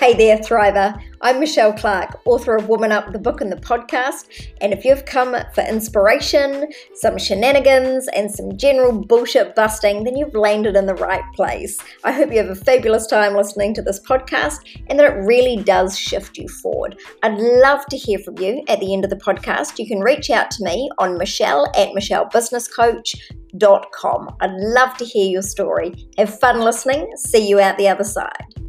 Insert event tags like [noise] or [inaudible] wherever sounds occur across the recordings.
Hey there, Thriver. I'm Michelle Clark, author of Woman Up, the book and the podcast. And if you've come for inspiration, some shenanigans, and some general bullshit busting, then you've landed in the right place. I hope you have a fabulous time listening to this podcast and that it really does shift you forward. I'd love to hear from you at the end of the podcast. You can reach out to me on Michelle at MichelleBusinessCoach.com. I'd love to hear your story. Have fun listening. See you out the other side.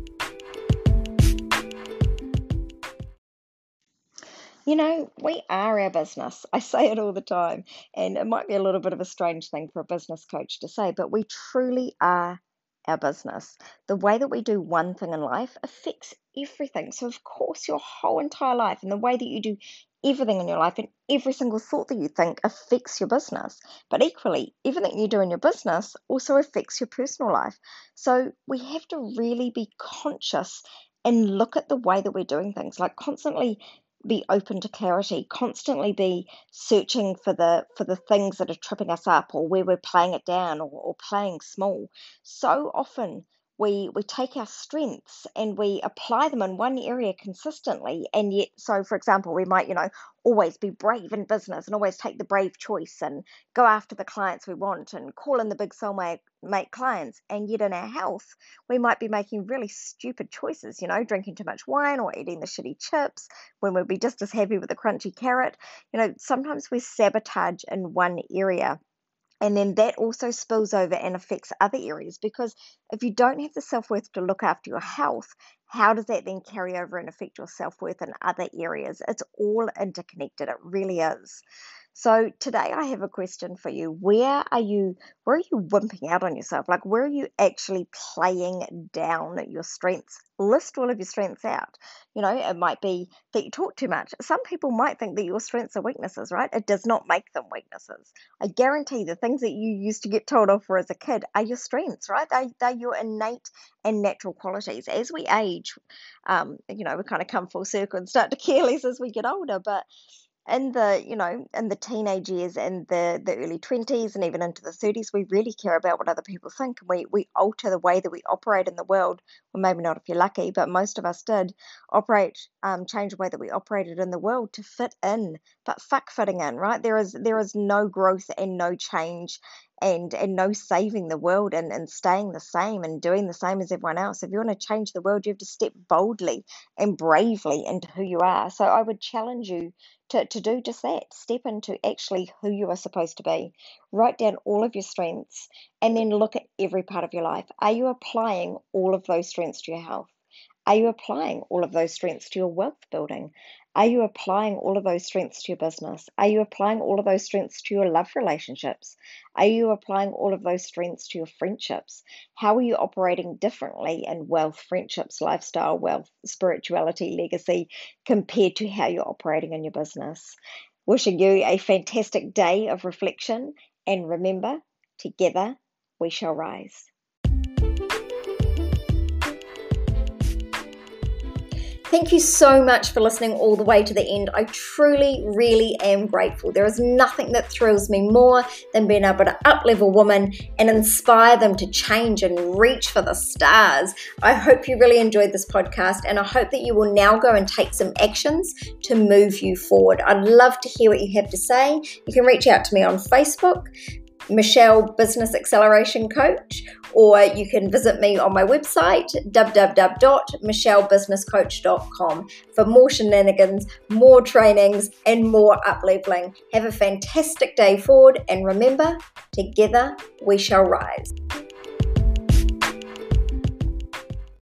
You know, we are our business. I say it all the time, and it might be a little bit of a strange thing for a business coach to say, but we truly are our business. The way that we do one thing in life affects everything. So, of course, your whole entire life and the way that you do everything in your life and every single thought that you think affects your business. But equally, everything you do in your business also affects your personal life. So, we have to really be conscious and look at the way that we're doing things, like constantly be open to clarity, constantly be searching for the for the things that are tripping us up or where we're playing it down or, or playing small. So often we we take our strengths and we apply them in one area consistently. And yet so for example we might you know always be brave in business and always take the brave choice and go after the clients we want and call in the big soulmate mate clients. And yet in our health we might be making really stupid choices you know drinking too much wine or eating the shitty chips when we'd be just as happy with the crunchy carrot. You know sometimes we sabotage in one area and then that also spills over and affects other areas because if you don't have the self worth to look after your health, how does that then carry over and affect your self worth in other areas? It's all interconnected, it really is. So today I have a question for you. Where are you where are you wimping out on yourself? Like where are you actually playing down your strengths? List all of your strengths out. You know, it might be that you talk too much. Some people might think that your strengths are weaknesses, right? It does not make them weaknesses. I guarantee the things that you used to get told off for as a kid are your strengths, right? They they're your innate and natural qualities. As we age, um, you know, we kind of come full circle and start to [laughs] care less as we get older, but in the you know in the teenage years and the the early 20s and even into the 30s we really care about what other people think and we we alter the way that we operate in the world. Well maybe not if you're lucky but most of us did operate um, change the way that we operated in the world to fit in but fuck fitting in right? There is there is no growth and no change and and no saving the world and, and staying the same and doing the same as everyone else. If you want to change the world, you have to step boldly and bravely into who you are. So I would challenge you to, to do just that. Step into actually who you are supposed to be. Write down all of your strengths and then look at every part of your life. Are you applying all of those strengths to your health? Are you applying all of those strengths to your wealth building? Are you applying all of those strengths to your business? Are you applying all of those strengths to your love relationships? Are you applying all of those strengths to your friendships? How are you operating differently in wealth, friendships, lifestyle, wealth, spirituality, legacy compared to how you're operating in your business? Wishing you a fantastic day of reflection and remember, together we shall rise. Thank you so much for listening all the way to the end. I truly, really am grateful. There is nothing that thrills me more than being able to uplevel women and inspire them to change and reach for the stars. I hope you really enjoyed this podcast and I hope that you will now go and take some actions to move you forward. I'd love to hear what you have to say. You can reach out to me on Facebook. Michelle Business Acceleration Coach, or you can visit me on my website, www.michellebusinesscoach.com, for more shenanigans, more trainings, and more upleveling. Have a fantastic day forward, and remember, together we shall rise.